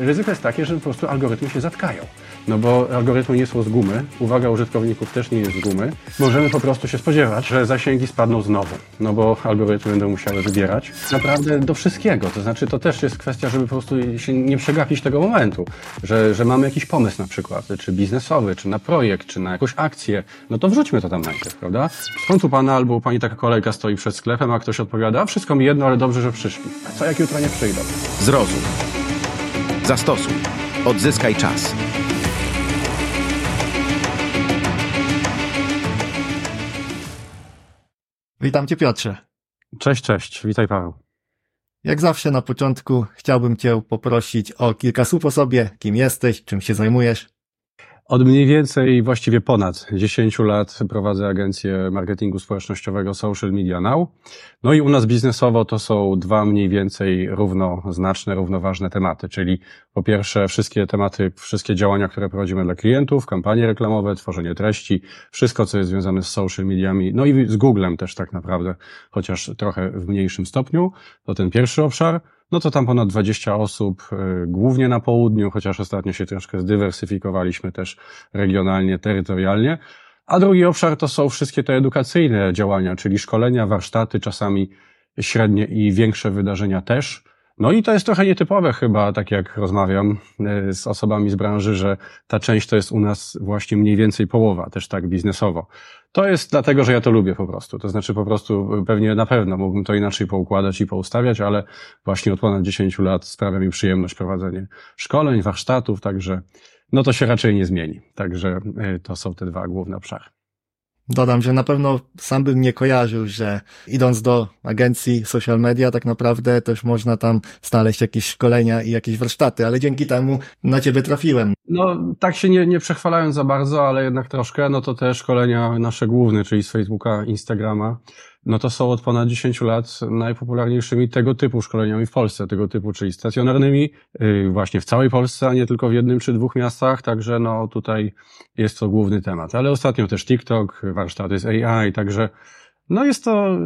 Ryzyko jest takie, że po prostu algorytmy się zatkają. No bo algorytmy nie są z gumy, uwaga użytkowników też nie jest z gumy. Możemy po prostu się spodziewać, że zasięgi spadną znowu, no bo algorytmy będą musiały wybierać naprawdę do wszystkiego. To znaczy to też jest kwestia, żeby po prostu się nie przegapić tego momentu, że, że mamy jakiś pomysł na przykład, czy biznesowy, czy na projekt, czy na jakąś akcję, no to wrzućmy to tam najpierw, prawda? Skąd u pana albo pani taka kolejka stoi przed sklepem, a ktoś odpowiada, wszystko mi jedno, ale dobrze, że przyszli. Co jak jutro nie przyjdą? Zrozum. Zastosuj. Odzyskaj czas. Witam Cię Piotrze. Cześć, cześć, witaj Paweł. Jak zawsze na początku chciałbym Cię poprosić o kilka słów o sobie, kim jesteś, czym się zajmujesz. Od mniej więcej, właściwie ponad 10 lat prowadzę agencję marketingu społecznościowego Social Media Now. No i u nas biznesowo to są dwa mniej więcej równoznaczne, równoważne tematy, czyli po pierwsze wszystkie tematy, wszystkie działania, które prowadzimy dla klientów, kampanie reklamowe, tworzenie treści, wszystko, co jest związane z social mediami, no i z Googlem też tak naprawdę, chociaż trochę w mniejszym stopniu. To ten pierwszy obszar no to tam ponad 20 osób, y, głównie na południu, chociaż ostatnio się troszkę zdywersyfikowaliśmy też regionalnie, terytorialnie. A drugi obszar to są wszystkie te edukacyjne działania, czyli szkolenia, warsztaty, czasami średnie i większe wydarzenia też. No i to jest trochę nietypowe chyba, tak jak rozmawiam y, z osobami z branży, że ta część to jest u nas właśnie mniej więcej połowa, też tak biznesowo. To jest dlatego, że ja to lubię po prostu. To znaczy po prostu pewnie na pewno mógłbym to inaczej poukładać i poustawiać, ale właśnie od ponad 10 lat sprawia mi przyjemność prowadzenie szkoleń, warsztatów, także no to się raczej nie zmieni. Także y, to są te dwa główne obszary. Dodam, że na pewno sam bym nie kojarzył, że idąc do agencji social media, tak naprawdę też można tam znaleźć jakieś szkolenia i jakieś warsztaty, ale dzięki temu na ciebie trafiłem. No, tak się nie, nie przechwalając za bardzo, ale jednak troszkę, no to te szkolenia nasze główne, czyli z Facebooka, Instagrama, no to są od ponad 10 lat najpopularniejszymi tego typu szkoleniami w Polsce, tego typu, czyli stacjonarnymi, yy, właśnie w całej Polsce, a nie tylko w jednym czy dwóch miastach, także no tutaj jest to główny temat. Ale ostatnio też TikTok, warsztaty z AI, także no jest to,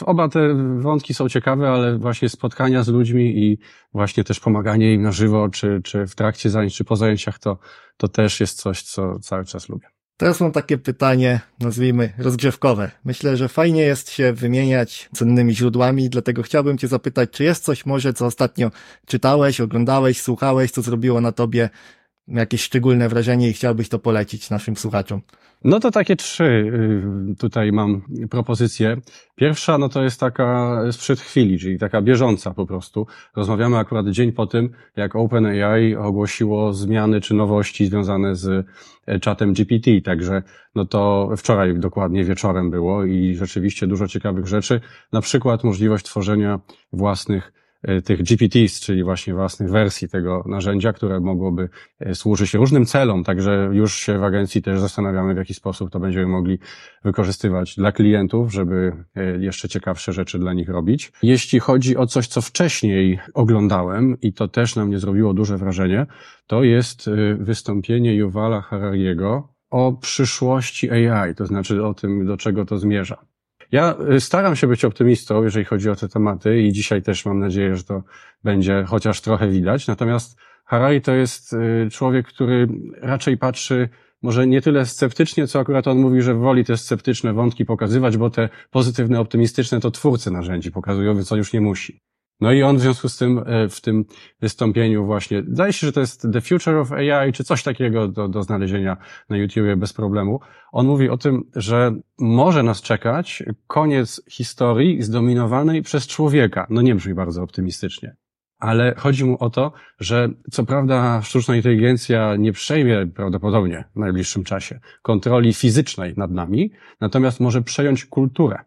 oba te wątki są ciekawe, ale właśnie spotkania z ludźmi i właśnie też pomaganie im na żywo, czy, czy w trakcie zajęć, czy po zajęciach, to, to też jest coś, co cały czas lubię. Teraz mam takie pytanie, nazwijmy rozgrzewkowe. Myślę, że fajnie jest się wymieniać cennymi źródłami, dlatego chciałbym Cię zapytać, czy jest coś może, co ostatnio czytałeś, oglądałeś, słuchałeś, co zrobiło na Tobie jakieś szczególne wrażenie i chciałbyś to polecić naszym słuchaczom? No to takie trzy y, tutaj mam propozycje. Pierwsza, no to jest taka sprzed chwili, czyli taka bieżąca po prostu. Rozmawiamy akurat dzień po tym, jak OpenAI ogłosiło zmiany czy nowości związane z e, czatem GPT, także no to wczoraj dokładnie wieczorem było i rzeczywiście dużo ciekawych rzeczy. Na przykład możliwość tworzenia własnych tych GPTs, czyli właśnie własnych wersji tego narzędzia, które mogłoby e, służyć różnym celom, także już się w agencji też zastanawiamy, w jaki sposób to będziemy mogli wykorzystywać dla klientów, żeby e, jeszcze ciekawsze rzeczy dla nich robić. Jeśli chodzi o coś, co wcześniej oglądałem i to też na mnie zrobiło duże wrażenie, to jest wystąpienie Yuvala Harariego o przyszłości AI, to znaczy o tym, do czego to zmierza. Ja y, staram się być optymistą, jeżeli chodzi o te tematy i dzisiaj też mam nadzieję, że to będzie chociaż trochę widać. Natomiast Harari to jest y, człowiek, który raczej patrzy może nie tyle sceptycznie, co akurat on mówi, że woli te sceptyczne wątki pokazywać, bo te pozytywne, optymistyczne to twórcy narzędzi pokazują, co już nie musi. No i on w związku z tym e, w tym wystąpieniu właśnie, zdaje się, że to jest The Future of AI, czy coś takiego do, do znalezienia na YouTubie bez problemu. On mówi o tym, że może nas czekać koniec historii zdominowanej przez człowieka. No nie brzmi bardzo optymistycznie. Ale chodzi mu o to, że co prawda sztuczna inteligencja nie przejmie prawdopodobnie w najbliższym czasie kontroli fizycznej nad nami, natomiast może przejąć kulturę.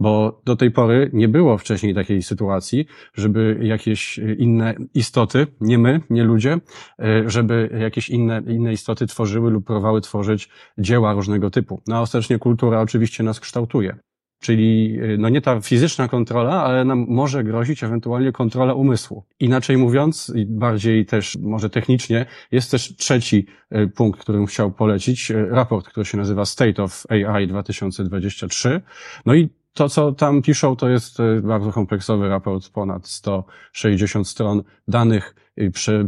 Bo do tej pory nie było wcześniej takiej sytuacji, żeby jakieś inne istoty, nie my, nie ludzie, e, żeby jakieś inne, inne istoty tworzyły lub próbowały tworzyć dzieła różnego typu. No a ostatecznie kultura oczywiście nas kształtuje. Czyli e, no nie ta fizyczna kontrola, ale nam może grozić ewentualnie kontrola umysłu. Inaczej mówiąc, bardziej też może technicznie, jest też trzeci e, punkt, którym chciał polecić, raport, który się nazywa State of AI 2023. No i to, co tam piszą, to jest e, bardzo kompleksowy raport, ponad 160 stron danych y,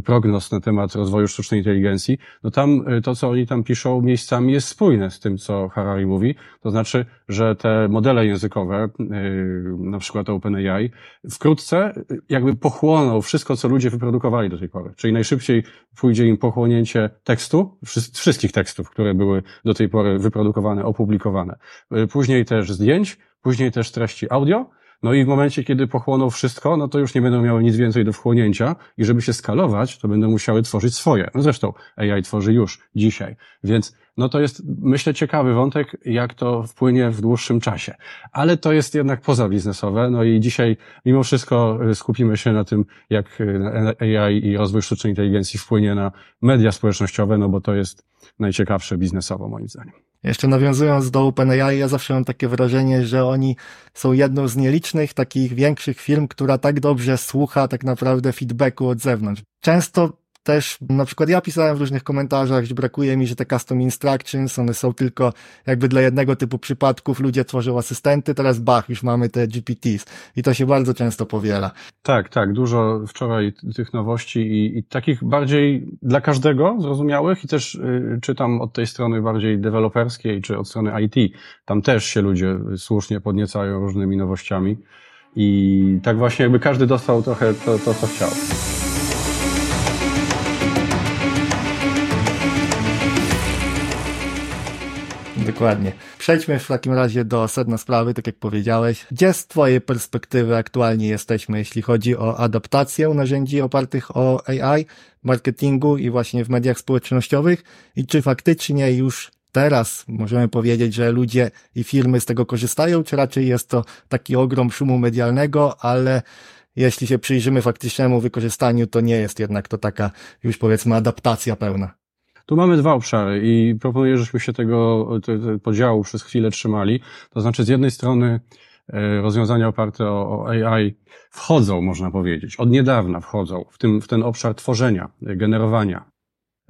prognoz na temat rozwoju sztucznej inteligencji, no tam y, to, co oni tam piszą miejscami jest spójne z tym, co Harari mówi. To znaczy, że te modele językowe, y, na przykład OpenAI, wkrótce y, jakby pochłoną wszystko, co ludzie wyprodukowali do tej pory. Czyli najszybciej pójdzie im pochłonięcie tekstu, wszy- wszystkich tekstów, które były do tej pory wyprodukowane, opublikowane. Później też zdjęć, później też treści audio, no i w momencie, kiedy pochłoną wszystko, no to już nie będą miały nic więcej do wchłonięcia i żeby się skalować, to będą musiały tworzyć swoje. No zresztą AI tworzy już dzisiaj. Więc no to jest, myślę, ciekawy wątek, jak to wpłynie w dłuższym czasie. Ale to jest jednak pozabiznesowe. No i dzisiaj mimo wszystko y, skupimy się na tym, jak y, AI i rozwój sztucznej inteligencji wpłynie na media społecznościowe, no bo to jest najciekawsze biznesowo moim zdaniem. Jeszcze nawiązując do OpenAI, ja zawsze mam takie wrażenie, że oni są jedną z nielicznych takich większych firm, która tak dobrze słucha tak naprawdę feedbacku od zewnątrz. Często też, na przykład ja pisałem w różnych komentarzach, że brakuje mi, że te custom instructions, one są tylko jakby dla jednego typu przypadków, ludzie tworzą asystenty, teraz bach, już mamy te GPTs i to się bardzo często powiela. Tak, tak, dużo wczoraj tych nowości i, i takich bardziej dla każdego zrozumiałych i też y, czytam od tej strony bardziej deweloperskiej czy od strony IT. Tam też się ludzie słusznie podniecają różnymi nowościami i tak właśnie jakby każdy dostał trochę to, to co chciał. Dokładnie. Przejdźmy w takim razie do sedna sprawy, tak jak powiedziałeś. Gdzie z Twojej perspektywy aktualnie jesteśmy, jeśli chodzi o adaptację narzędzi opartych o AI, marketingu i właśnie w mediach społecznościowych? I czy faktycznie już teraz możemy powiedzieć, że ludzie i firmy z tego korzystają, czy raczej jest to taki ogrom szumu medialnego, ale jeśli się przyjrzymy faktycznemu wykorzystaniu, to nie jest jednak to taka już powiedzmy adaptacja pełna. Tu mamy dwa obszary i proponuję, żebyśmy się tego te, te podziału przez chwilę trzymali. To znaczy, z jednej strony e, rozwiązania oparte o, o AI wchodzą, można powiedzieć, od niedawna wchodzą w, tym, w ten obszar tworzenia, e, generowania.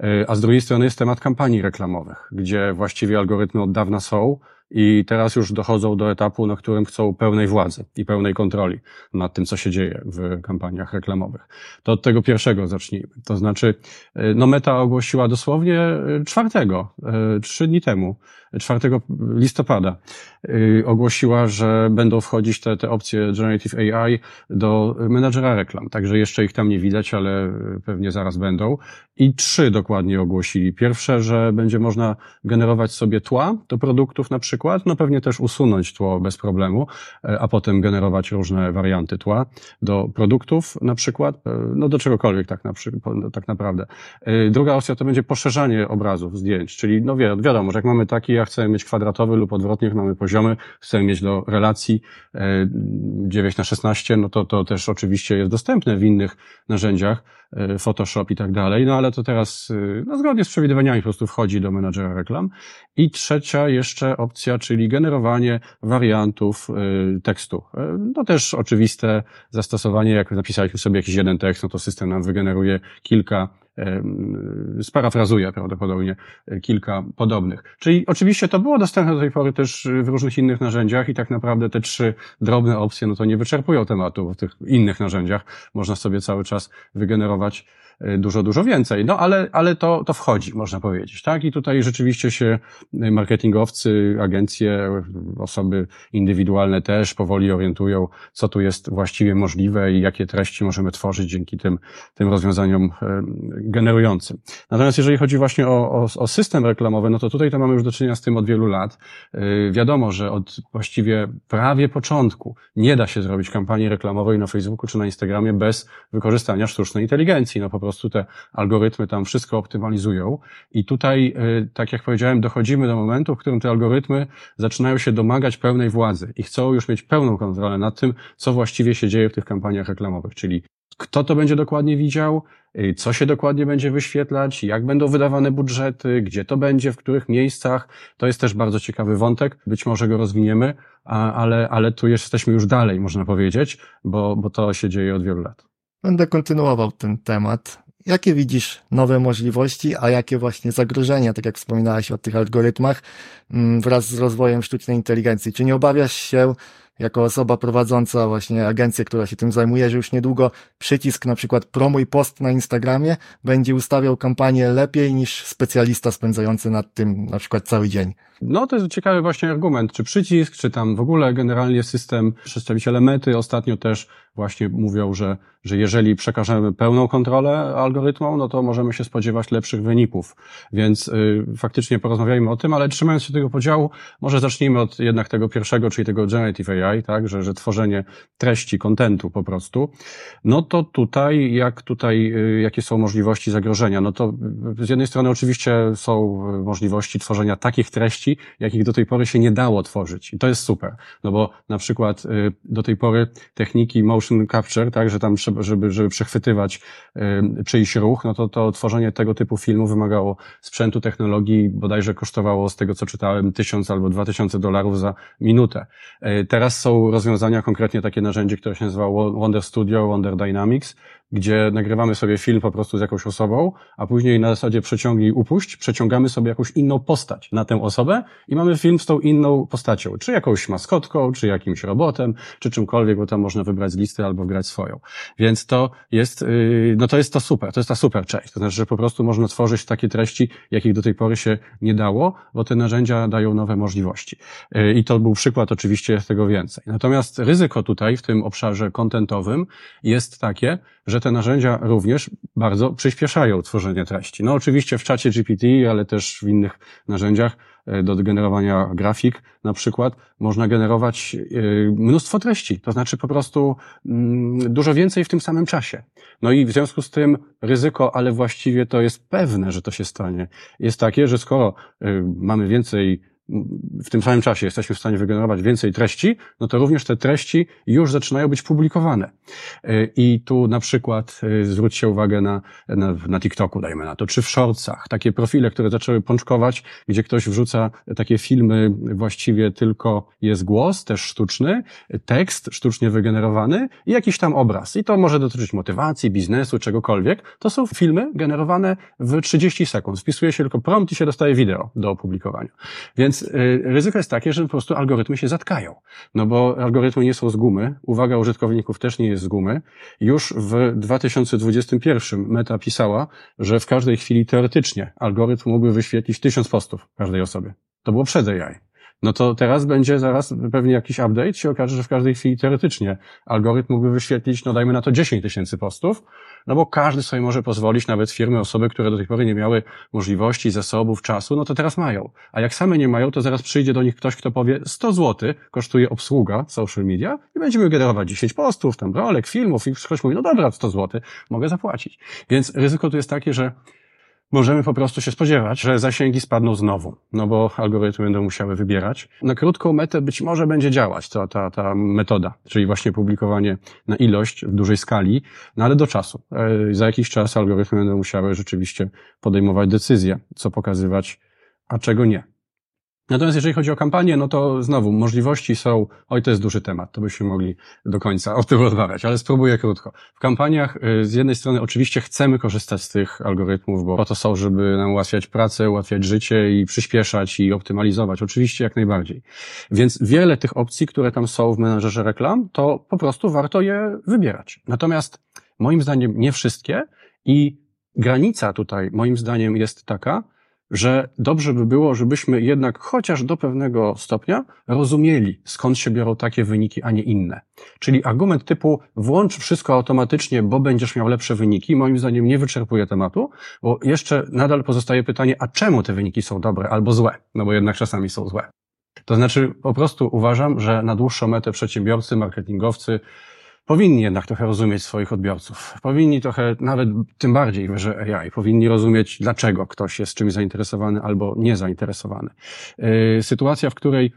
E, A z drugiej strony jest temat kampanii reklamowych, gdzie właściwie algorytmy od dawna są i teraz już dochodzą do etapu, na którym chcą pełnej władzy i pełnej kontroli nad tym, co się dzieje w kampaniach reklamowych. To od tego pierwszego zacznijmy. To znaczy, e, no Meta ogłosiła dosłownie e, czwartego, e, trzy dni temu, 4 listopada, ogłosiła, że będą wchodzić te, te opcje Generative AI do menadżera reklam. Także jeszcze ich tam nie widać, ale pewnie zaraz będą. I trzy dokładnie ogłosili. Pierwsze, że będzie można generować sobie tła do produktów na przykład, no pewnie też usunąć tło bez problemu, e, a potem generować różne warianty tła do produktów na przykład, e, no do czegokolwiek tak, na, po- tak naprawdę. E, Druga opcja to będzie poszerzanie obrazów, zdjęć, czyli no wi- wiadomo, że jak mamy taki, ja chcę mieć kwadratowy lub odwrotnie, jak mamy poziomy, chcę mieć do relacji e, 9 na 16, no to to też oczywiście jest dostępne w innych narzędziach, Photoshop i tak dalej, no ale to teraz e, no, zgodnie z przewidywaniami po prostu wchodzi do menadżera reklam. I trzecia jeszcze opcja, czyli generowanie wariantów y, tekstu. Y, No też oczywiste zastosowanie, jak napisaliśmy sobie jakiś jeden tekst, no to system nam wygeneruje kilka, y, sparafrazuje prawdopodobnie y, kilka podobnych. Czyli oczywiście to było dostępne do tej pory też w różnych innych narzędziach i tak naprawdę te trzy drobne opcje, no to nie wyczerpują tematu, bo w tych innych narzędziach można sobie cały czas wygenerować y, dużo, dużo więcej. No ale, ale to, to wchodzi, można powiedzieć, tak? I tutaj rzeczywiście się y, marketingowcy, agencje, osoby indywidualne też powoli orientują, co tu jest właściwie możliwe i jakie treści możemy tworzyć dzięki tym, tym rozwiązaniom e, generującym. Natomiast jeżeli chodzi właśnie o, o, o system reklamowy, no to tutaj to mamy już do czynienia z tym od wielu lat. Y, Wiadomo, że od właściwie prawie początku nie da się zrobić kampanii reklamowej na Facebooku czy na Instagramie bez wykorzystania sztucznej inteligencji. No po prostu te algorytmy tam wszystko optymalizują i tutaj, y, tak jak powiedziałem, dochodzimy do momentu, w którym te algorytmy zaczynają się domagać pełnej władzy i chcą już mieć pełną kontrolę nad tym, co właściwie się dzieje w tych kampaniach reklamowych, czyli kto to będzie dokładnie widział, y, co się dokładnie będzie wyświetlać, jak będą wydawane budżety, gdzie to będzie, w których miejscach. To jest też bardzo ciekawy wątek. Być może go rozwiniemy, ale, ale tu jesteśmy już dalej, można powiedzieć, bo, bo to się dzieje od wielu lat. Będę kontynuował ten temat. Jakie widzisz nowe możliwości, a jakie właśnie zagrożenia, tak jak wspominałeś o tych algorytmach, mm, wraz z rozwojem sztucznej inteligencji? Czy nie obawiasz się jako osoba prowadząca właśnie agencję, która się tym zajmuje, że już niedługo przycisk na przykład promuj post na Instagramie będzie ustawiał kampanię lepiej niż specjalista spędzający nad tym na przykład cały dzień. No to jest ciekawy właśnie argument, czy przycisk, czy tam w ogóle generalnie system, przedstawiciele mety ostatnio też właśnie mówią, że, że jeżeli przekażemy pełną kontrolę algorytmom, no to możemy się spodziewać lepszych wyników. Więc y, faktycznie porozmawiajmy o tym, ale trzymając się tego podziału, może zacznijmy od jednak tego pierwszego, czyli tego generative AI, tak, że, że tworzenie treści, kontentu po prostu. No to tutaj, jak tutaj, y, jakie są możliwości zagrożenia? No to y, z jednej strony oczywiście są y, możliwości tworzenia takich treści, jakich do tej pory się nie dało tworzyć. I to jest super. No bo na przykład y, do tej pory techniki motion capture, tak, że tam trzeba, żeby, żeby przechwytywać y, czyjś ruch, no to to tworzenie tego typu filmu wymagało sprzętu, technologii, bodajże kosztowało z tego co czytałem tysiąc albo dwa tysiące dolarów za minutę. Y, Teraz są rozwiązania, konkretnie takie narzędzie, które się nazywa Wonder Studio, Wonder Dynamics, gdzie nagrywamy sobie film po prostu z jakąś osobą, a później na zasadzie przeciągnij, upuść, przeciągamy sobie jakąś inną postać na tę osobę i mamy film z tą inną postacią, czy jakąś maskotką, czy jakimś robotem, czy czymkolwiek, bo tam można wybrać z listy albo grać swoją. Więc to jest, yy, no to jest to super, to jest ta super część. To znaczy, że po prostu można tworzyć takie treści, jakich do tej pory się nie dało, bo te narzędzia dają nowe możliwości. Yy, I to był przykład, oczywiście jest tego więcej. Natomiast ryzyko tutaj w tym obszarze kontentowym jest takie, że te narzędzia również bardzo przyspieszają tworzenie treści. No oczywiście w czacie GPT, ale też w innych narzędziach e, do generowania grafik na przykład można generować e, mnóstwo treści, to znaczy po prostu mm, dużo więcej w tym samym czasie. No i w związku z tym ryzyko, ale właściwie to jest pewne, że to się stanie, jest takie, że skoro e, mamy więcej w tym samym czasie jesteśmy w stanie wygenerować więcej treści, no to również te treści już zaczynają być publikowane. I tu na przykład zwróćcie uwagę na, na, na TikToku, dajmy na to, czy w shortsach, takie profile, które zaczęły pączkować, gdzie ktoś wrzuca takie filmy, właściwie tylko jest głos, też sztuczny, tekst sztucznie wygenerowany i jakiś tam obraz. I to może dotyczyć motywacji, biznesu, czegokolwiek. To są filmy generowane w 30 sekund. Wpisuje się tylko prompt i się dostaje wideo do opublikowania. Więc y, ryzyko jest takie, że po prostu algorytmy się zatkają. No bo algorytmy nie są z gumy. Uwaga użytkowników też nie jest z gumy. Już w 2021 Meta pisała, że w każdej chwili teoretycznie algorytm mógłby wyświetlić tysiąc postów każdej osobie. To było przed AI. No to teraz będzie zaraz pewnie jakiś update, się okaże, że w każdej chwili teoretycznie algorytm mógłby wyświetlić, no dajmy na to 10 tysięcy postów, no bo każdy sobie może pozwolić, nawet firmy, osoby, które do tej pory nie miały możliwości, zasobów, czasu, no to teraz mają. A jak same nie mają, to zaraz przyjdzie do nich ktoś, kto powie 100 zł kosztuje obsługa social media i będziemy generować 10 postów, tam rolek, filmów i ktoś mówi, no dobra, 100 zł, mogę zapłacić. Więc ryzyko tu jest takie, że możemy po prostu się spodziewać, że zasięgi spadną znowu, no bo algorytmy będą musiały wybierać. Na krótką metę być może będzie działać ta, ta, ta metoda, czyli właśnie publikowanie na ilość w dużej skali, no ale do czasu. E, Za jakiś czas algorytmy będą musiały rzeczywiście podejmować decyzje, co pokazywać, a czego nie. Natomiast jeżeli chodzi o kampanię, no to znowu możliwości są, oj to jest duży temat, to byśmy mogli do końca o tym rozmawiać, ale spróbuję krótko. W kampaniach y, z jednej strony oczywiście chcemy korzystać z tych algorytmów, bo po to są, żeby nam ułatwiać pracę, ułatwiać życie i przyspieszać i optymalizować, oczywiście jak najbardziej. Więc wiele tych opcji, które tam są w menadżerze reklam, to po prostu warto je wybierać. Natomiast moim zdaniem nie wszystkie i granica tutaj moim zdaniem jest taka, że dobrze by było, żebyśmy jednak chociaż do pewnego stopnia rozumieli, skąd się biorą takie wyniki, a nie inne. Czyli argument typu włącz wszystko automatycznie, bo będziesz miał lepsze wyniki, moim zdaniem nie wyczerpuje tematu, bo jeszcze nadal pozostaje pytanie, a czemu te wyniki są dobre albo złe? No bo jednak czasami są złe. To znaczy, po prostu uważam, że na dłuższą metę przedsiębiorcy, marketingowcy, powinni jednak trochę rozumieć swoich odbiorców. Powinni trochę, nawet tym bardziej, że AI, powinni rozumieć, dlaczego ktoś jest czymś zainteresowany albo nie zainteresowany. Yy, sytuacja, w której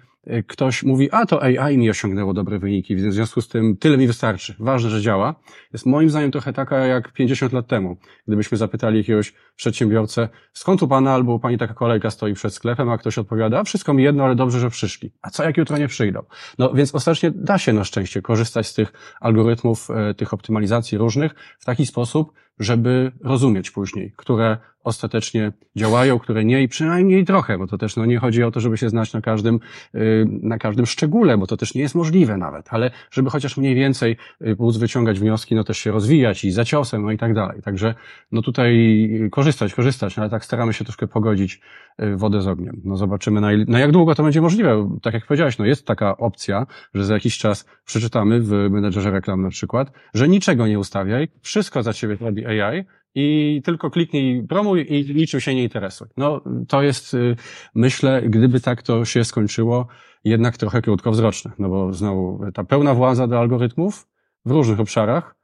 ktoś mówi, a to AI mi osiągnęło dobre wyniki, w związku z tym tyle mi wystarczy. Ważne, że działa. Jest moim zdaniem trochę taka jak 50 lat temu. Gdybyśmy zapytali jakiegoś przedsiębiorcę, skąd u pana albo u pani taka kolejka stoi przed sklepem, a ktoś odpowiada, wszystko mi jedno, ale dobrze, że przyszli. A co jak jutro nie przyjdą? No więc ostatecznie da się na szczęście korzystać z tych algorytmów, e, tych optymalizacji różnych w taki sposób, żeby rozumieć później, które ostatecznie działają, które nie i przynajmniej trochę, bo to też no, nie chodzi o to, żeby się znać na każdym, y, na każdym szczególe, bo to też nie jest możliwe nawet, ale żeby chociaż mniej więcej y, móc wyciągać wnioski, no też się rozwijać i za ciosem, no i tak dalej. Także no tutaj korzystać, korzystać, no, ale tak staramy się troszkę pogodzić y, wodę z ogniem. No zobaczymy na, na jak długo to będzie możliwe. Tak jak powiedziałeś, no jest taka opcja, że za jakiś czas przeczytamy w menedżerze reklam na przykład, że niczego nie ustawiaj, wszystko za ciebie robi AI i tylko kliknij promuj i niczym się nie interesuj. No to jest, y, myślę, gdyby tak to się skończyło, jednak trochę krótkowzroczne, no bo znowu ta pełna władza do algorytmów w różnych obszarach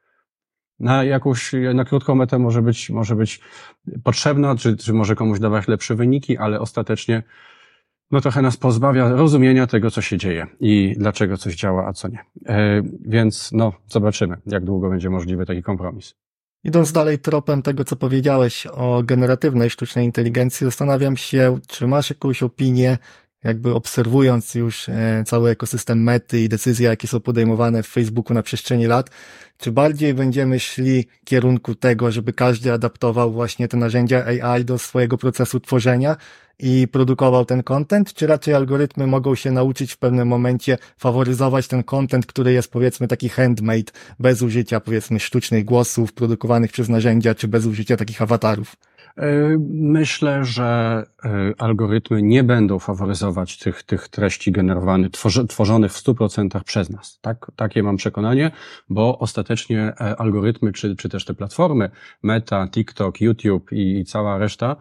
na jakąś, na krótką metę może być, może być potrzebna, czy, czy może komuś dawać lepsze wyniki, ale ostatecznie no trochę nas pozbawia rozumienia tego, co się dzieje i dlaczego coś działa, a co nie. E, więc no, zobaczymy, jak długo będzie możliwy taki kompromis. Idąc dalej tropem tego, co powiedziałeś o generatywnej sztucznej inteligencji, zastanawiam się, czy masz jakąś opinię, jakby obserwując już e, cały ekosystem mety i decyzje, jakie są podejmowane w Facebooku na przestrzeni lat, czy bardziej będziemy szli w kierunku tego, żeby każdy adaptował właśnie te narzędzia AI do swojego procesu tworzenia i produkował ten content, czy raczej algorytmy mogą się nauczyć w pewnym momencie faworyzować ten content, który jest powiedzmy taki handmade, bez użycia powiedzmy sztucznych głosów produkowanych przez narzędzia, czy bez użycia takich awatarów? E, Myślę, że e, algorytmy nie będą faworyzować tych, tych treści generowanych, tworzonych w 100% przez nas. Tak, takie mam przekonanie, bo ostatecznie e, algorytmy, czy, czy też te platformy, Meta, TikTok, YouTube i, i cała reszta,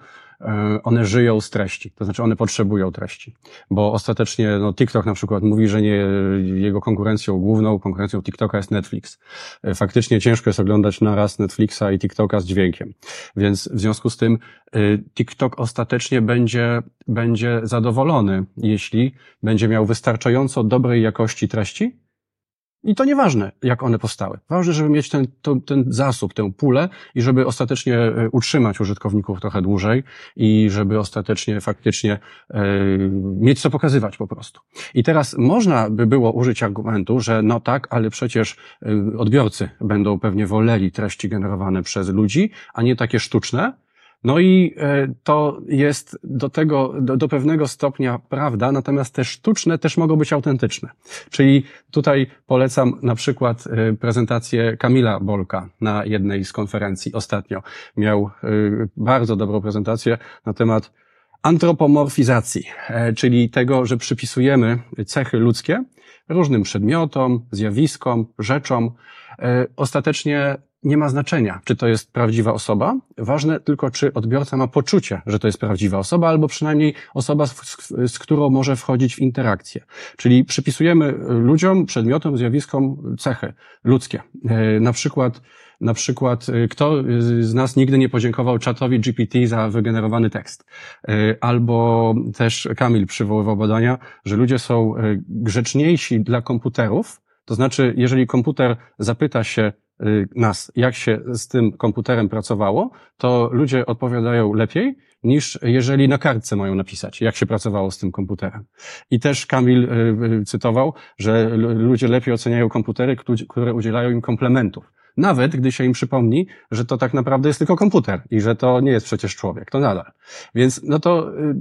one żyją z treści, to znaczy one potrzebują treści, bo ostatecznie no, TikTok na przykład mówi, że nie jego konkurencją główną, konkurencją TikToka jest Netflix. E, Faktycznie ciężko jest oglądać naraz Netflixa i TikToka z dźwiękiem, więc w związku z tym y, TikTok ostatecznie będzie, będzie zadowolony, jeśli będzie miał wystarczająco dobrej jakości treści, i to nieważne, jak one powstały. Ważne, żeby mieć ten, to, ten zasób, tę pulę i żeby ostatecznie e, utrzymać użytkowników trochę dłużej i żeby ostatecznie faktycznie e, mieć co pokazywać po prostu. I teraz można by było użyć argumentu, że no tak, ale przecież e, odbiorcy będą pewnie woleli treści generowane przez ludzi, a nie takie sztuczne. No i e, to jest do tego, do, do pewnego stopnia prawda, natomiast te sztuczne też mogą być autentyczne. Czyli tutaj polecam na przykład e, prezentację Kamila Bolka na jednej z konferencji ostatnio. Miał e, bardzo dobrą prezentację na temat antropomorfizacji, czyli tego, że przypisujemy cechy ludzkie różnym przedmiotom, zjawiskom, rzeczom. Ostatecznie nie ma znaczenia, czy to jest prawdziwa osoba. Ważne tylko, czy odbiorca ma poczucie, że to jest prawdziwa osoba, albo przynajmniej osoba, z, z, którą może wchodzić w interakcję. Czyli przypisujemy ludziom, przedmiotom, zjawiskom cechy ludzkie. E, Na przykład, na przykład, e, kto z nas nigdy nie podziękował czatowi GPT za wygenerowany tekst? E, Albo też Kamil przywoływał badania, że ludzie są e, grzeczniejsi dla komputerów, to znaczy, jeżeli komputer zapyta się nas, jak się z tym komputerem pracowało, to ludzie odpowiadają lepiej, niż jeżeli na kartce mają napisać, jak się pracowało z tym komputerem. I też Kamil y, y, cytował, że ludzie lepiej oceniają komputery, któ- które udzielają im komplementów. Nawet gdy się im przypomni, że to tak naprawdę jest tylko komputer i że to nie jest przecież człowiek, to nadal. Więc no to y,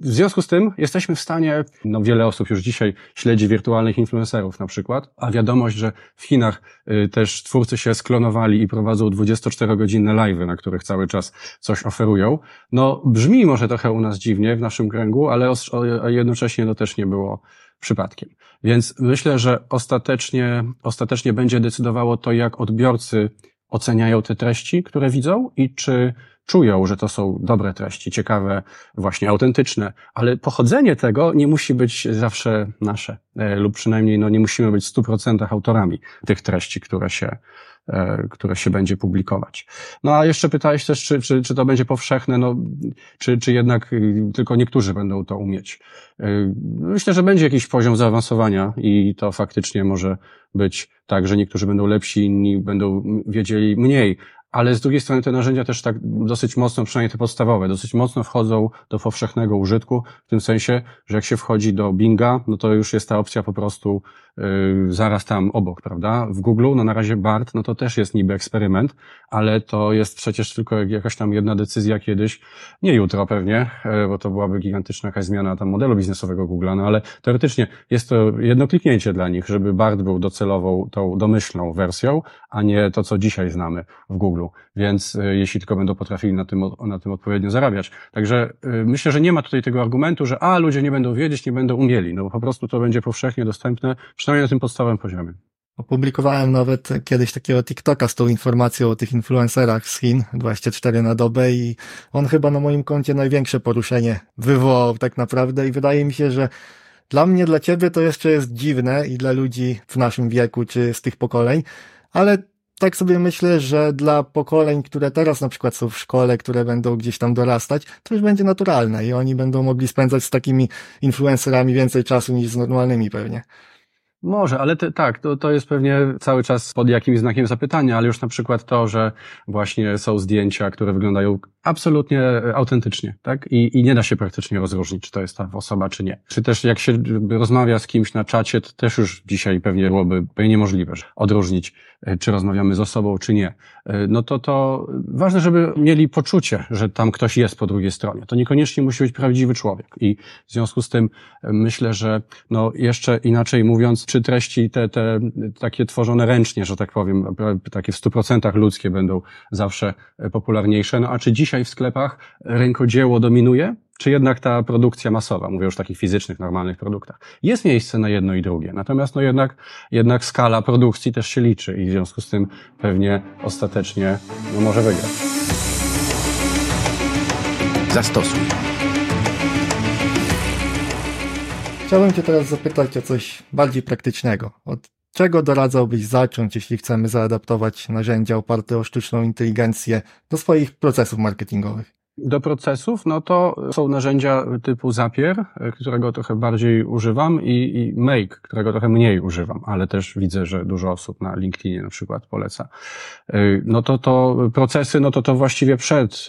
w związku z tym jesteśmy w stanie, no wiele osób już dzisiaj śledzi wirtualnych influencerów na przykład, a wiadomość, że w Chinach y, też twórcy się sklonowali i prowadzą 24-godzinne live'y, na których cały czas coś oferują, no brzmi może trochę u nas dziwnie w naszym kręgu, ale jednocześnie to też nie było przypadkiem. Więc myślę, że ostatecznie, ostatecznie będzie decydowało to, jak odbiorcy oceniają te treści, które widzą i czy czują, że to są dobre treści, ciekawe, właśnie autentyczne, ale pochodzenie tego nie musi być zawsze nasze, e, lub przynajmniej no, nie musimy być w 100% autorami tych treści, które się, e, które się będzie publikować. No a jeszcze pytałeś też, czy, czy, czy to będzie powszechne, no, czy, czy jednak y, tylko niektórzy będą to umieć. Y, Myślę, że będzie jakiś poziom zaawansowania i to faktycznie może być tak, że niektórzy będą lepsi, inni będą wiedzieli mniej, ale z drugiej strony te narzędzia też tak dosyć mocno, przynajmniej te podstawowe, dosyć mocno wchodzą do powszechnego użytku, w tym sensie, że jak się wchodzi do Binga, no to już jest ta opcja po prostu zaraz tam obok, prawda? W Google, no na razie BART, no to też jest niby eksperyment, ale to jest przecież tylko jakaś tam jedna decyzja kiedyś, nie jutro pewnie, y, bo to byłaby gigantyczna jakaś zmiana tam modelu biznesowego Google'a, no ale teoretycznie jest to jedno kliknięcie dla nich, żeby BART był docelową, tą domyślną wersją, a nie to, co dzisiaj znamy w Google. Więc y, jeśli tylko będą potrafili na tym, na tym odpowiednio zarabiać. Także y, myślę, że nie ma tutaj tego argumentu, że a, ludzie nie będą wiedzieć, nie będą umieli, no bo po prostu to będzie powszechnie dostępne, przynajmniej na tym podstawowym poziomie. Opublikowałem nawet kiedyś takiego TikToka z tą informacją o tych influencerach z Chin, 24 na dobę i on chyba na moim koncie największe poruszenie wywołał tak naprawdę i wydaje mi się, że dla mnie, dla ciebie to jeszcze jest dziwne i dla ludzi w naszym wieku czy z tych pokoleń, ale tak sobie myślę, że dla pokoleń, które teraz na przykład są w szkole, które będą gdzieś tam dorastać, to już będzie naturalne i oni będą mogli spędzać z takimi influencerami więcej czasu niż z normalnymi pewnie. Może, ale te, tak, to, to jest pewnie cały czas pod jakimś znakiem zapytania, ale już na przykład to, że właśnie są zdjęcia, które wyglądają absolutnie autentycznie, tak? I, I nie da się praktycznie rozróżnić, czy to jest ta osoba, czy nie. Czy też jak się rozmawia z kimś na czacie, to też już dzisiaj pewnie byłoby pewnie niemożliwe odróżnić, e, czy rozmawiamy z osobą, czy nie. E, no to to ważne, żeby mieli poczucie, że tam ktoś jest po drugiej stronie. To niekoniecznie musi być prawdziwy człowiek. I w związku z tym e, myślę, że no jeszcze inaczej mówiąc, czy treści te, te takie tworzone ręcznie, że tak powiem, takie w stu procentach ludzkie będą zawsze popularniejsze, no a czy dzisiaj w sklepach rękodzieło dominuje? Czy jednak ta produkcja masowa, mówię już o takich fizycznych, normalnych produktach. Jest miejsce na jedno i drugie, natomiast no jednak, jednak skala produkcji też się liczy i w związku z tym pewnie ostatecznie no może wygrać. Zastosuj. Chciałbym Cię teraz zapytać o coś bardziej praktycznego. Od czego doradzałbyś zacząć, jeśli chcemy zaadaptować narzędzia oparte o sztuczną inteligencję do swoich procesów marketingowych? Do procesów, no to są narzędzia typu Zapier, którego trochę bardziej używam i, i Make, którego trochę mniej używam, ale też widzę, że dużo osób na LinkedInie na przykład poleca. No to to procesy, no to to właściwie przed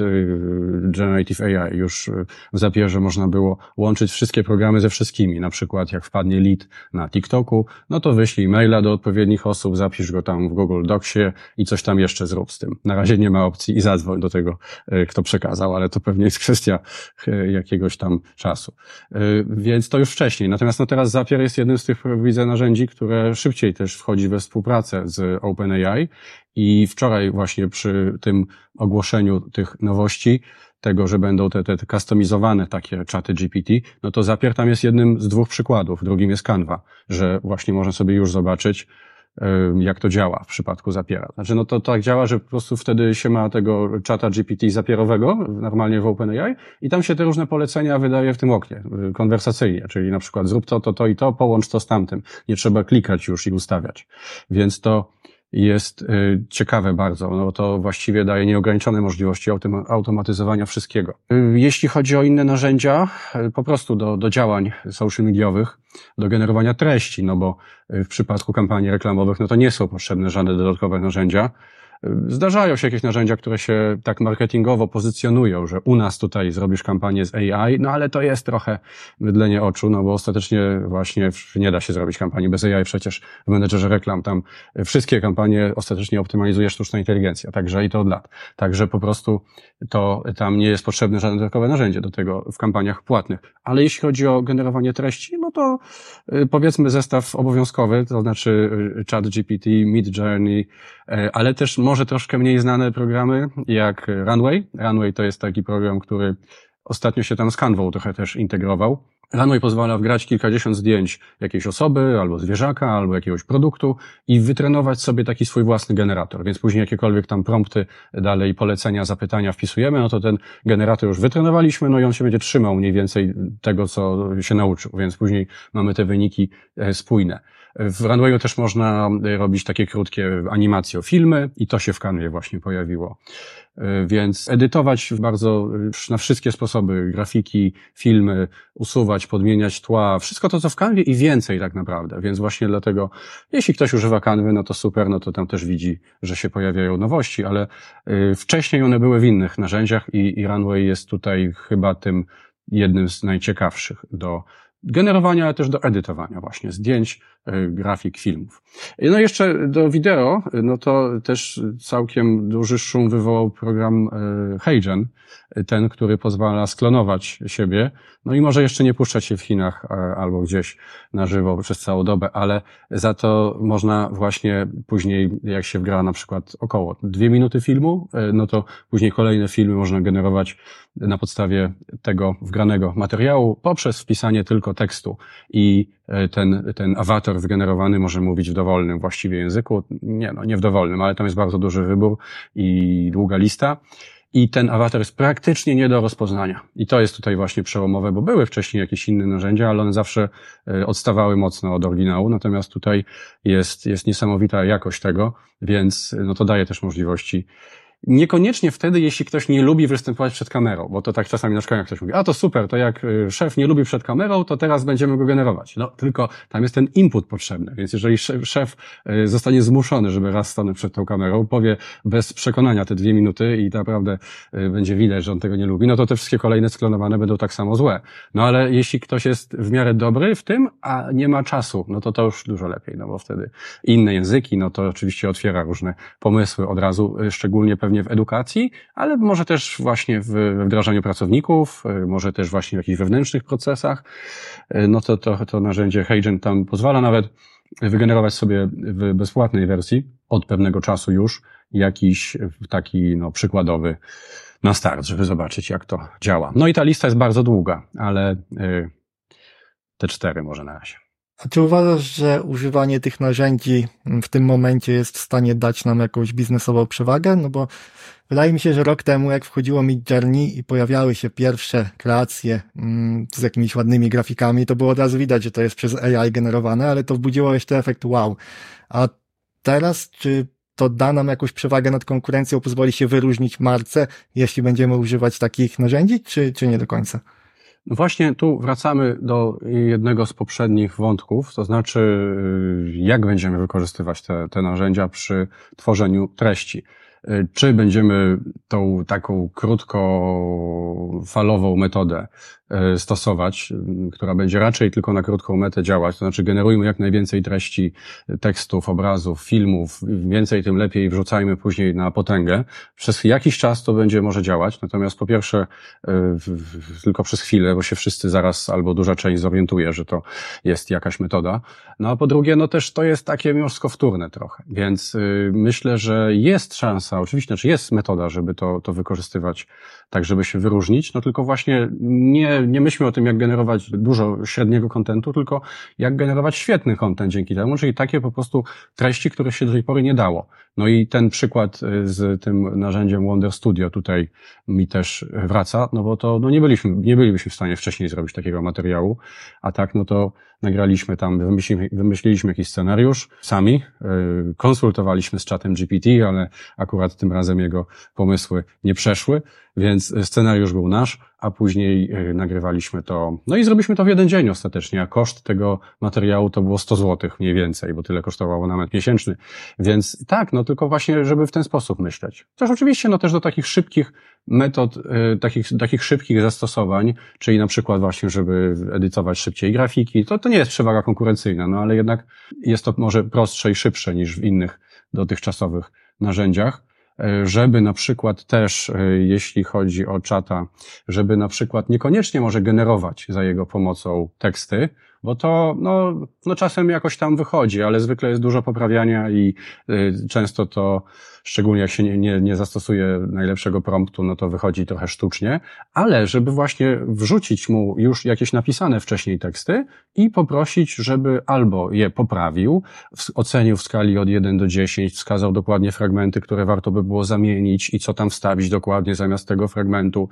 Generative AI już w Zapierze można było łączyć wszystkie programy ze wszystkimi, na przykład jak wpadnie lead na TikToku, no to wyślij maila do odpowiednich osób, zapisz go tam w Google Docsie i coś tam jeszcze zrób z tym. Na razie nie ma opcji i zadzwoń do tego, kto przekazał, ale to pewnie jest kwestia e, jakiegoś tam czasu. E, więc to już wcześniej. Natomiast no teraz Zapier jest jednym z tych, widzę, narzędzi, które szybciej też wchodzi we współpracę z OpenAI i wczoraj właśnie przy tym ogłoszeniu tych nowości, tego, że będą te, te, customizowane takie czaty GPT, no to Zapier tam jest jednym z dwóch przykładów. Drugim jest Canva, że właśnie można sobie już zobaczyć, jak to działa w przypadku zapiera. Znaczy, no to tak działa, że po prostu wtedy się ma tego czata GPT zapierowego, normalnie w OpenAI, i tam się te różne polecenia wydaje w tym oknie, y, konwersacyjnie, czyli na przykład zrób to, to, to i to, połącz to z tamtym. Nie trzeba klikać już i ustawiać. Więc to jest y, ciekawe bardzo, no to właściwie daje nieograniczone możliwości automatyzowania wszystkiego. Y, jeśli chodzi o inne narzędzia, y, po prostu do, do działań social mediowych, do generowania treści, no bo w przypadku kampanii reklamowych, no to nie są potrzebne żadne dodatkowe narzędzia. Zdarzają się jakieś narzędzia, które się tak marketingowo pozycjonują, że u nas tutaj zrobisz kampanię z AI, no ale to jest trochę mydlenie oczu, no bo ostatecznie właśnie nie da się zrobić kampanii bez AI, przecież w menedżerze reklam tam wszystkie kampanie ostatecznie optymalizuje sztuczna inteligencja, także i to od lat. Także po prostu to tam nie jest potrzebne żadne dodatkowe narzędzie do tego w kampaniach płatnych. Ale jeśli chodzi o generowanie treści, no to y, powiedzmy zestaw obowiązkowy, to znaczy y, chat GPT, Mid Journey, y, ale też może troszkę mniej znane programy jak Runway. Runway to jest taki program, który ostatnio się tam z Canvą trochę też integrował. Runway pozwala wgrać kilkadziesiąt zdjęć jakiejś osoby, albo zwierzaka, albo jakiegoś produktu i wytrenować sobie taki swój własny generator. Więc później jakiekolwiek tam prompty, dalej polecenia, zapytania wpisujemy, no to ten generator już wytrenowaliśmy, no i on się będzie trzymał mniej więcej tego, co się nauczył. Więc później mamy te wyniki e, spójne. W Runwayu też można robić takie krótkie animacje, filmy i to się w Canwie właśnie pojawiło. E, więc edytować bardzo na wszystkie sposoby, grafiki, filmy, usuwać, podmieniać tła, wszystko to, co w kanwie i więcej tak naprawdę. Więc właśnie dlatego, jeśli ktoś używa kanwy, no to super, no to tam też widzi, że się pojawiają nowości, ale e, wcześniej one były w innych narzędziach i, i Runway jest tutaj chyba tym jednym z najciekawszych do generowania, ale też do edytowania właśnie zdjęć, y, grafik, filmów. No i jeszcze do wideo, no to też całkiem duży szum wywołał program HeyGen, ten, który pozwala sklonować siebie, no i może jeszcze nie puszczać się w Chinach e, albo gdzieś na żywo przez całą dobę, ale za to można właśnie później, jak się wgra na przykład około dwie minuty filmu, e, no to później kolejne filmy można generować na podstawie tego wgranego materiału poprzez wpisanie tylko tekstu i e, ten, ten awatar wygenerowany może mówić w dowolnym właściwie języku. Nie, no nie w dowolnym, ale tam jest bardzo duży wybór i długa lista i ten awatar jest praktycznie nie do rozpoznania. I to jest tutaj właśnie przełomowe, bo były wcześniej jakieś inne narzędzia, ale one zawsze e, odstawały mocno od oryginału, natomiast tutaj jest, jest niesamowita jakość tego, więc no to daje też możliwości Niekoniecznie wtedy, jeśli ktoś nie lubi występować przed kamerą, bo to tak czasami na szkoleniach ktoś mówi, a to super, to jak y, szef nie lubi przed kamerą, to teraz będziemy go generować. No, tylko tam jest ten input potrzebny, więc jeżeli szef y, zostanie zmuszony, żeby raz stanąć przed tą kamerą, powie bez przekonania te dwie minuty i naprawdę y, będzie widać, że on tego nie lubi, no to te wszystkie kolejne sklonowane będą tak samo złe. No ale jeśli ktoś jest w miarę dobry w tym, a nie ma czasu, no to to już dużo lepiej, no bo wtedy inne języki, no to oczywiście otwiera różne pomysły od razu, szczególnie pewnie pewnie w edukacji, ale może też właśnie w wdrażaniu pracowników, e, może też właśnie w jakichś wewnętrznych procesach. E, no to, to, to narzędzie HeyGen tam pozwala nawet wygenerować sobie w bezpłatnej wersji od pewnego czasu już jakiś taki no, przykładowy na start, żeby zobaczyć, jak to działa. No i ta lista jest bardzo długa, ale e, te cztery może na razie. A czy uważasz, że używanie tych narzędzi w tym momencie jest w stanie dać nam jakąś biznesową przewagę? No bo wydaje mi się, że rok temu, jak wchodziło mi Journey i pojawiały się pierwsze kreacje mm, z jakimiś ładnymi grafikami, to było od razu widać, że to jest przez AI generowane, ale to wbudziło jeszcze efekt wow. A teraz, czy to da nam jakąś przewagę nad konkurencją, pozwoli się wyróżnić marce, jeśli będziemy używać takich narzędzi, czy, czy nie do końca? No właśnie tu wracamy do jednego z poprzednich wątków, to znaczy y, jak będziemy wykorzystywać te, te narzędzia przy tworzeniu treści. Y, czy będziemy tą taką krótkofalową metodę y, stosować, y, która będzie raczej tylko na krótką metę działać, to znaczy generujmy jak najwięcej treści, tekstów, obrazów, filmów, więcej tym lepiej. Wrzucajmy później na potęgę. Przez jakiś czas to będzie może działać, natomiast po pierwsze tylko przez chwilę, bo się wszyscy zaraz albo duża część zorientuje, że to jest jakaś metoda. No a po drugie, no też to jest takie miosko wtórne trochę, więc myślę, że jest szansa oczywiście, znaczy jest metoda, żeby to, to wykorzystywać tak, żeby się wyróżnić, no tylko właśnie nie, nie myślmy o tym, jak generować dużo średniego kontentu, tylko jak generować świetny kontent dzięki temu, czyli takie po prostu treści, które się do tej pory nie dało. No i ten przykład y, z tym narzędziem Wonder Studio tutaj mi też wraca, no bo to no nie byliśmy, nie bylibyśmy w stanie wcześniej zrobić takiego materiału, a tak no to nagraliśmy tam, wymyśliliśmy, wymyśliliśmy jakiś scenariusz sami, y, konsultowaliśmy z czatem GPT, ale akurat tym razem jego pomysły nie przeszły, więc scenariusz był nasz, a później e, nagrywaliśmy to, no i zrobiliśmy to w jeden dzień ostatecznie, a koszt tego materiału to było 100 zł mniej więcej, bo tyle kosztowało nawet miesięczny. Więc tak, no tylko właśnie, żeby w ten sposób myśleć. Też oczywiście, no też do takich szybkich metod, e, takich, takich szybkich zastosowań, czyli na przykład właśnie, żeby edytować szybciej grafiki, to, to nie jest przewaga konkurencyjna, no ale jednak jest to może prostsze i szybsze niż w innych dotychczasowych narzędziach. E, żeby na przykład też, e, jeśli chodzi o czata, żeby na przykład niekoniecznie może generować za jego pomocą teksty, bo to no, no czasem jakoś tam wychodzi, ale zwykle jest dużo poprawiania i y, często to, szczególnie jak się nie, nie, nie zastosuje najlepszego promptu, no to wychodzi trochę sztucznie, ale żeby właśnie wrzucić mu już jakieś napisane wcześniej teksty i poprosić, żeby albo je poprawił, ocenił w skali od 1 do 10, wskazał dokładnie fragmenty, które warto by było zamienić i co tam wstawić dokładnie zamiast tego fragmentu,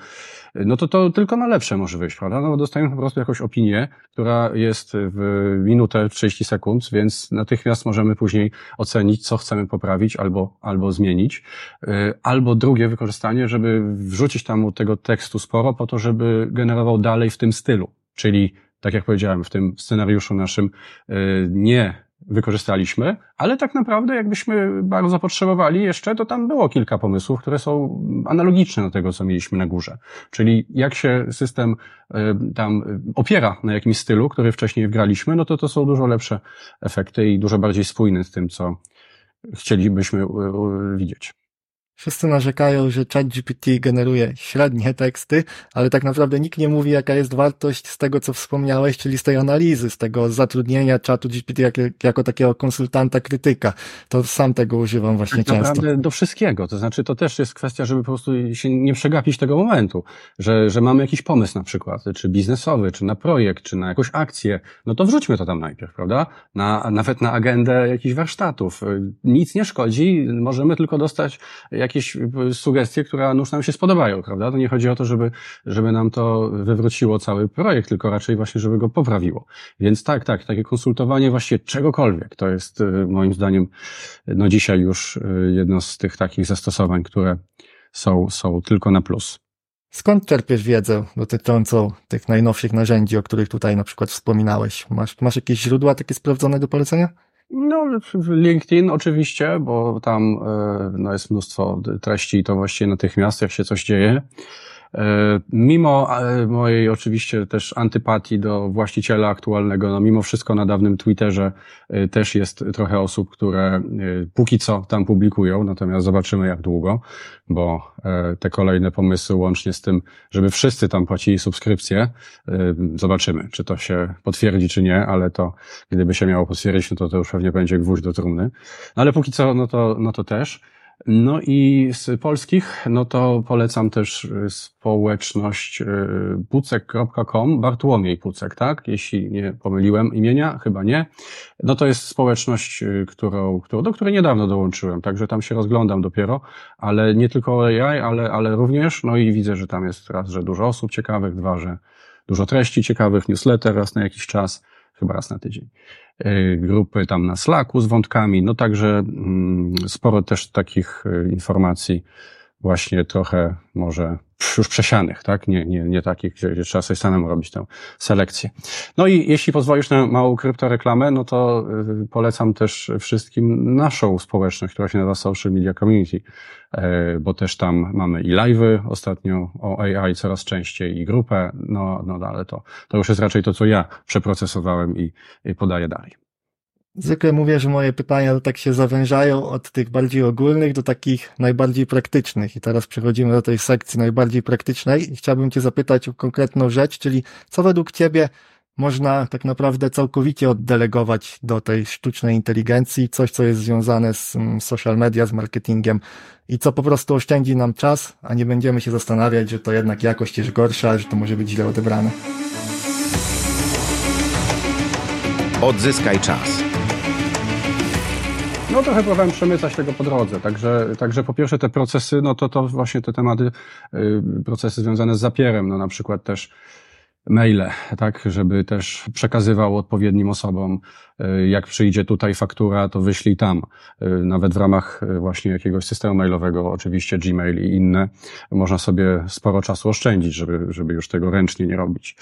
no to to tylko na lepsze może wyjść, prawda? No bo dostajemy po prostu jakąś opinię, która jest w minutę 30 sekund, więc natychmiast możemy później ocenić, co chcemy poprawić albo, albo zmienić. Y, albo drugie wykorzystanie, żeby wrzucić tam tego tekstu sporo po to, żeby generował dalej w tym stylu. Czyli, tak jak powiedziałem, w tym scenariuszu naszym y, nie wykorzystaliśmy, ale tak naprawdę jakbyśmy bardzo potrzebowali jeszcze, to tam było kilka pomysłów, które są analogiczne do tego, co mieliśmy na górze. Czyli jak się system y, tam opiera na jakimś stylu, który wcześniej wgraliśmy, no to to są dużo lepsze efekty i dużo bardziej spójne z tym, co chcielibyśmy y, y, widzieć. Wszyscy narzekają, że ChatGPT generuje średnie teksty, ale tak naprawdę nikt nie mówi, jaka jest wartość z tego, co wspomniałeś, czyli z tej analizy, z tego zatrudnienia czatu GPT jako, jako takiego konsultanta, krytyka. To sam tego używam właśnie tak często. Naprawdę do wszystkiego. To znaczy, to też jest kwestia, żeby po prostu się nie przegapić tego momentu, że, że mamy jakiś pomysł na przykład, czy biznesowy, czy na projekt, czy na jakąś akcję. No to wrzućmy to tam najpierw, prawda? Na, nawet na agendę jakichś warsztatów. Nic nie szkodzi, możemy tylko dostać jak jakieś sugestie, które nuż nam się spodobają, prawda? To nie chodzi o to, żeby, żeby nam to wywróciło cały projekt, tylko raczej właśnie, żeby go poprawiło. Więc tak, tak, takie konsultowanie właściwie czegokolwiek, to jest y, moim zdaniem no dzisiaj już y, jedno z tych takich zastosowań, które są, są tylko na plus. Skąd czerpiesz wiedzę dotyczącą tych najnowszych narzędzi, o których tutaj na przykład wspominałeś? Masz, masz jakieś źródła takie sprawdzone do polecenia? No, LinkedIn oczywiście, bo tam e, no, jest mnóstwo treści i to właściwie natychmiast, jak się coś dzieje. E, mimo e, mojej oczywiście też antypatii do właściciela aktualnego, no mimo wszystko na dawnym Twitterze e, też jest trochę osób, które póki co tam publikują, natomiast zobaczymy jak długo, bo te kolejne pomysły łącznie z tym, żeby wszyscy tam płacili subskrypcję, zobaczymy, czy to się potwierdzi, czy nie, ale to gdyby się miało potwierdzić, no to to już pewnie będzie gwóźdź do trumny. No ale póki co, no to, no to też. No i z polskich, no to polecam też y, społeczność y, pucek.com, Bartłomiej Pucek, tak? Jeśli nie pomyliłem imienia, chyba nie. No to jest społeczność, y, którą, którą, do której niedawno dołączyłem, także tam się rozglądam dopiero, ale nie tylko AI, ale, ale również, no i widzę, że tam jest raz, że dużo osób ciekawych, dwa, że dużo treści ciekawych, newsletter raz na jakiś czas, chyba raz na tydzień. E, grupy tam na Slacku z wątkami, no także mm, sporo też takich e, informacji właśnie trochę może już przesianych, tak? Nie, nie, nie takich, gdzie, gdzie trzeba sobie samemu robić tę selekcję. No i jeśli pozwolisz na małą kryptoreklamę, no to y, polecam też wszystkim naszą społeczność, która się nazywa Social Media Community, y, bo też tam mamy i live'y ostatnio o AI coraz częściej i grupę, no, no ale to, to już jest raczej to, co ja przeprocesowałem i podaję dalej. Zwykle mówię, że moje pytania tak się zawężają od tych bardziej ogólnych do takich najbardziej praktycznych. I teraz przechodzimy do tej sekcji najbardziej praktycznej i chciałbym Cię zapytać o konkretną rzecz, czyli co według Ciebie można tak naprawdę całkowicie oddelegować do tej sztucznej inteligencji, coś, co jest związane z mm, social media, z marketingiem i co po prostu oszczędzi nam czas, a nie będziemy się zastanawiać, że to jednak jakość jest gorsza, że to może być źle odebrane. Odzyskaj czas. No trochę próbowałem przemycać tego po drodze, także, także po pierwsze te procesy, no to to właśnie te tematy, y, procesy związane z zapierem, no na przykład też maile, tak, żeby też przekazywał odpowiednim osobom, y, jak przyjdzie tutaj faktura, to wyślij tam. Y, nawet w ramach y, właśnie jakiegoś systemu mailowego, oczywiście Gmail i inne, można sobie sporo czasu oszczędzić, żeby, żeby już tego ręcznie nie robić.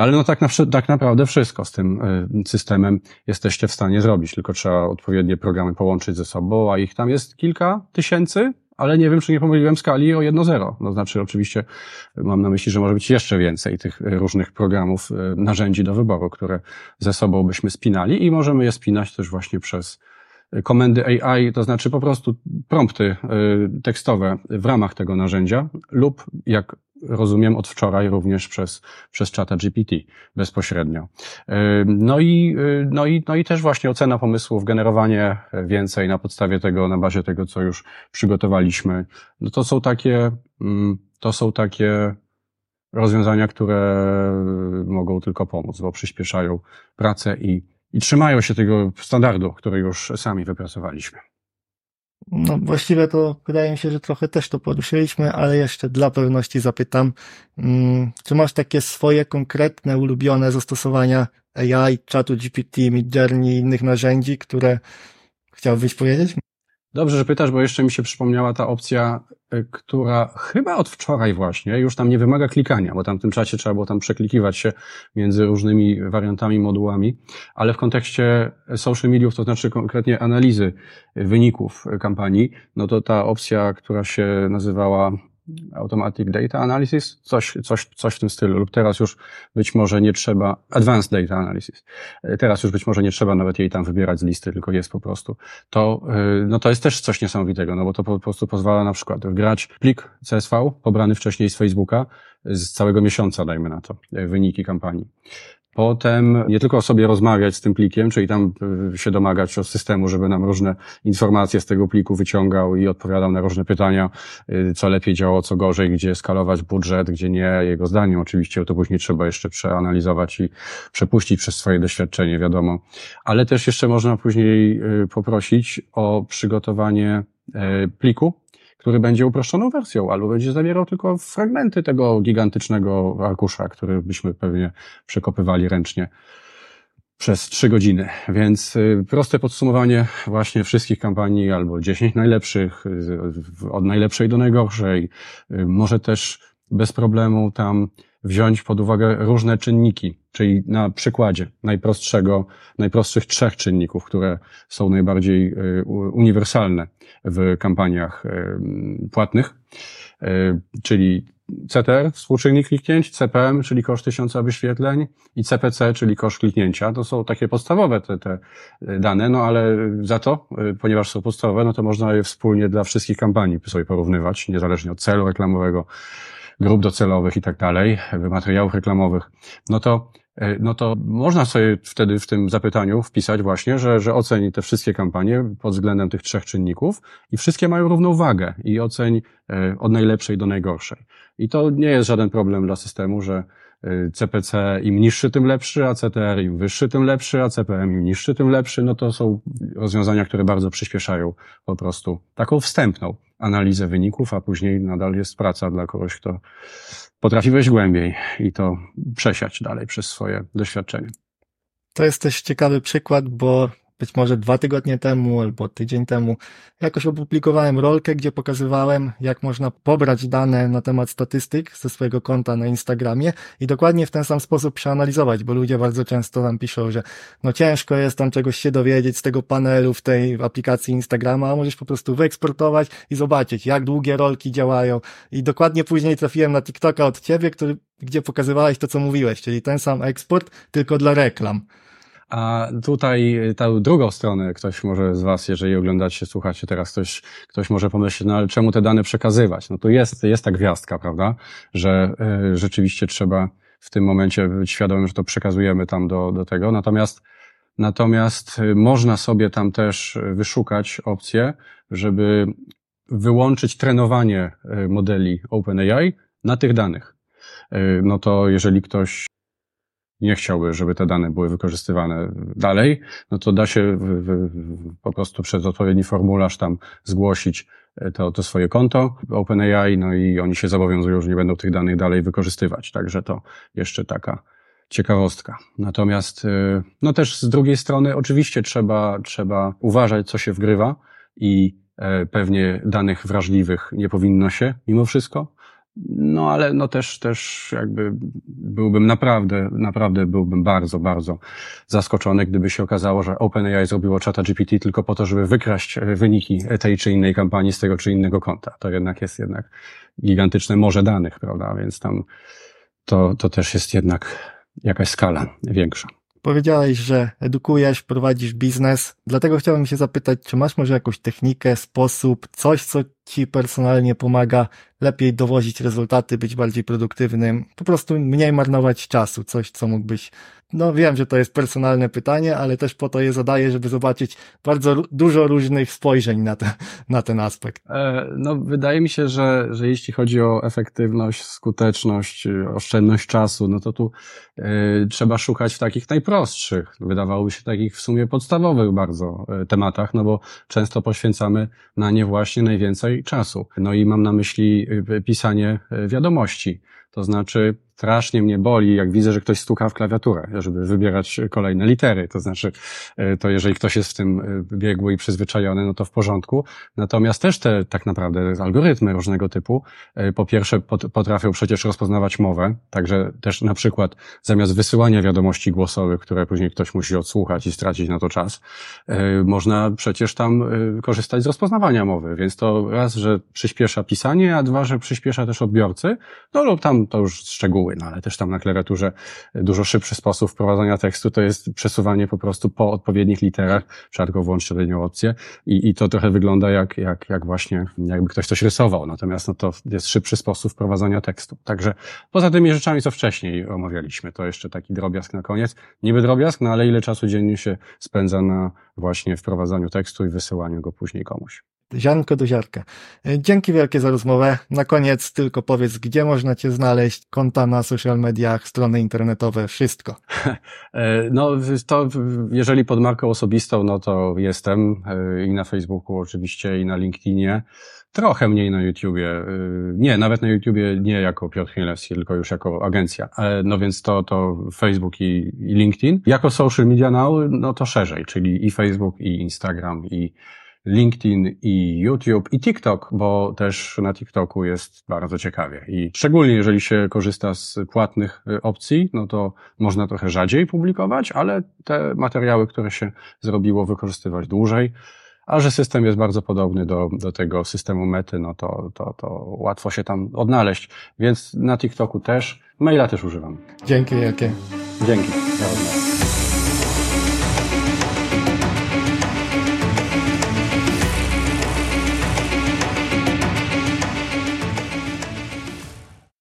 Ale no tak, na, tak naprawdę wszystko z tym systemem jesteście w stanie zrobić, tylko trzeba odpowiednie programy połączyć ze sobą, a ich tam jest kilka tysięcy, ale nie wiem, czy nie pomyliłem skali o 1.0. No znaczy, oczywiście mam na myśli, że może być jeszcze więcej tych różnych programów, e, narzędzi do wyboru, które ze sobą byśmy spinali i możemy je spinać też właśnie przez komendy AI, to znaczy po prostu prompty tekstowe w ramach tego narzędzia lub jak rozumiem od wczoraj również przez, przez czata GPT bezpośrednio. No i, no, i, no i też właśnie ocena pomysłów, generowanie więcej na podstawie tego, na bazie tego, co już przygotowaliśmy. No to są takie, mm, to są takie rozwiązania, które mogą tylko pomóc, bo przyspieszają pracę i, i trzymają się tego standardu, który już sami wypracowaliśmy. No właściwie to wydaje mi się, że trochę też to poruszyliśmy, ale jeszcze dla pewności zapytam, mm, czy masz takie swoje konkretne, ulubione zastosowania AI, czatu GPT, Midjourney i innych narzędzi, które chciałbyś powiedzieć? Dobrze, że pytasz, bo jeszcze mi się przypomniała ta opcja, y, która chyba od wczoraj właśnie już tam nie wymaga klikania, bo tam w tym czasie trzeba było tam przeklikiwać się między różnymi wariantami, modułami, ale w kontekście social mediów, to znaczy konkretnie analizy wyników kampanii, no to ta opcja, która się nazywała Automatic Data Analysis, coś, coś, coś w tym stylu, lub teraz już być może nie trzeba, Advanced Data Analysis, teraz już być może nie trzeba nawet jej tam wybierać z listy, tylko jest po prostu. To, y, no to jest też coś niesamowitego, no bo to po prostu pozwala na przykład wgrać plik CSV pobrany wcześniej z Facebooka z całego miesiąca, dajmy na to, wyniki kampanii. Potem nie tylko sobie rozmawiać z tym plikiem, czyli tam y, się domagać od systemu, żeby nam różne informacje z tego pliku wyciągał i odpowiadał na różne pytania, y, co lepiej działo, co gorzej, gdzie skalować budżet, gdzie nie, jego zdaniem oczywiście, to później trzeba jeszcze przeanalizować i przepuścić przez swoje doświadczenie, wiadomo. Ale też jeszcze można później y, poprosić o przygotowanie pliku, który będzie uproszczoną wersją, albo będzie zawierał tylko fragmenty tego gigantycznego arkusza, który byśmy pewnie przekopywali ręcznie przez trzy godziny. Więc y, proste podsumowanie właśnie wszystkich kampanii, albo 10 najlepszych, od najlepszej do najgorszej. Y, może też bez problemu tam wziąć pod uwagę różne czynniki, czyli na przykładzie najprostszego, najprostszych trzech czynników, które są najbardziej y, uniwersalne w kampaniach y, płatnych, y, czyli CTR, współczynnik kliknięć, CPM, czyli koszt tysiąca wyświetleń i CPC, czyli koszt kliknięcia. To są takie podstawowe te, te dane, no ale za to, ponieważ są podstawowe, no to można je wspólnie dla wszystkich kampanii sobie porównywać, niezależnie od celu reklamowego, grup docelowych i tak dalej, materiałów reklamowych, no to no to można sobie wtedy w tym zapytaniu wpisać właśnie, że, że oceni te wszystkie kampanie pod względem tych trzech czynników i wszystkie mają równą wagę i oceń e, od najlepszej do najgorszej. I to nie jest żaden problem dla systemu, że CPC im niższy, tym lepszy, a CTR im wyższy, tym lepszy, a CPM im niższy, tym lepszy, no to są rozwiązania, które bardzo przyspieszają po prostu taką wstępną analizę wyników, a później nadal jest praca dla kogoś, kto potrafi wejść głębiej i to przesiać dalej przez swoje doświadczenie. To jest też ciekawy przykład, bo być może dwa tygodnie temu albo tydzień temu, jakoś opublikowałem rolkę, gdzie pokazywałem, jak można pobrać dane na temat statystyk ze swojego konta na Instagramie i dokładnie w ten sam sposób przeanalizować, bo ludzie bardzo często tam piszą, że no ciężko jest tam czegoś się dowiedzieć z tego panelu w tej aplikacji Instagrama, a możesz po prostu wyeksportować i zobaczyć, jak długie rolki działają. I dokładnie później trafiłem na TikToka od ciebie, który, gdzie pokazywałeś to, co mówiłeś, czyli ten sam eksport, tylko dla reklam. A tutaj tę drugą stronę ktoś może z Was, jeżeli oglądacie, słuchacie teraz, ktoś, ktoś może pomyśleć, no ale czemu te dane przekazywać? No to jest, jest ta gwiazdka, prawda? Że y, rzeczywiście trzeba w tym momencie być świadomym, że to przekazujemy tam do, do tego. Natomiast, natomiast y, można sobie tam też wyszukać opcję, żeby wyłączyć trenowanie y, modeli OpenAI na tych danych. No to jeżeli ktoś nie chciałby, żeby te dane były wykorzystywane dalej, no to da się w, w, po prostu przez odpowiedni formularz tam zgłosić e, to, to swoje konto OpenAI, no i oni się zobowiązują, że nie będą tych danych dalej wykorzystywać. Także to jeszcze taka ciekawostka. Natomiast, e, no też z drugiej strony, oczywiście trzeba, trzeba uważać, co się wgrywa i e, pewnie danych wrażliwych nie powinno się mimo wszystko no ale no też, też jakby byłbym naprawdę, naprawdę byłbym bardzo, bardzo zaskoczony, gdyby się okazało, że OpenAI zrobiło czata GPT tylko po to, żeby wykraść wyniki tej czy innej kampanii z tego czy innego konta. To jednak jest jednak gigantyczne morze danych, prawda? Więc tam to, to też jest jednak jakaś skala większa. Powiedziałeś, że edukujesz, prowadzisz biznes, dlatego chciałbym się zapytać, czy masz może jakąś technikę, sposób, coś, co ci personalnie pomaga lepiej dowozić rezultaty, być bardziej produktywnym, po prostu mniej marnować czasu, coś, co mógłbyś no wiem, że to jest personalne pytanie, ale też po to je zadaję, żeby zobaczyć bardzo dużo różnych spojrzeń na, te, na ten aspekt. E, no, wydaje mi się, że, że jeśli chodzi o efektywność, skuteczność, oszczędność czasu, no to tu y, trzeba szukać w takich najprostszych, wydawałoby się takich w sumie podstawowych bardzo tematach, no bo często poświęcamy na nie właśnie najwięcej czasu. No i mam na myśli pisanie wiadomości. To znaczy, strasznie mnie boli, jak widzę, że ktoś stuka w klawiaturę, żeby wybierać kolejne litery. To znaczy, e, to jeżeli ktoś jest w tym e, biegły i przyzwyczajony, no to w porządku. Natomiast też te tak naprawdę algorytmy różnego typu, e, po pierwsze pot- potrafią przecież rozpoznawać mowę, także też na przykład zamiast wysyłania wiadomości głosowych, które później ktoś musi odsłuchać i stracić na to czas, można przecież tam korzystać z rozpoznawania mowy, więc to raz, że przyspiesza pisanie, a dwa, że przyspiesza też odbiorcy, no lub tam to już szczegóły, no ale też tam na klawiaturze dużo szybszy sposób wprowadzania tekstu to jest przesuwanie po prostu po odpowiednich literach, rzadko włącz średnią opcję i, i to trochę wygląda jak, jak, jak właśnie jakby ktoś coś rysował, natomiast no to jest szybszy sposób wprowadzania tekstu. Także poza tymi rzeczami, co wcześniej omawialiśmy, to jeszcze taki drobiazg na koniec. Niby drobiazg, no ale ile czasu dziennie się spędza na właśnie wprowadzaniu tekstu i wysyłaniu go później komuś. Ziarnko do ziarka. E, Dzięki wielkie za rozmowę. Na koniec tylko powiedz, gdzie można Cię znaleźć, konta na social mediach, strony internetowe, wszystko. E, No, to jeżeli pod marką osobistą, no to jestem e, i na Facebooku oczywiście, i na LinkedInie. Trochę mniej na YouTubie. Nie, nawet na YouTubie nie jako Piotr Chmielewski, tylko już jako agencja. No więc to, to Facebook i, i LinkedIn. Jako social media now, no to szerzej, czyli i Facebook, i Instagram, i LinkedIn i YouTube i TikTok, bo też na TikToku jest bardzo ciekawie. I szczególnie jeżeli się korzysta z płatnych y, opcji, no to można trochę rzadziej publikować, ale te materiały, które się zrobiło, wykorzystywać dłużej. A że system jest bardzo podobny do, do tego systemu mety, no to, to, to łatwo się tam odnaleźć. Więc na TikToku też, maila też używam. Dzięki wielkie. Dzięki.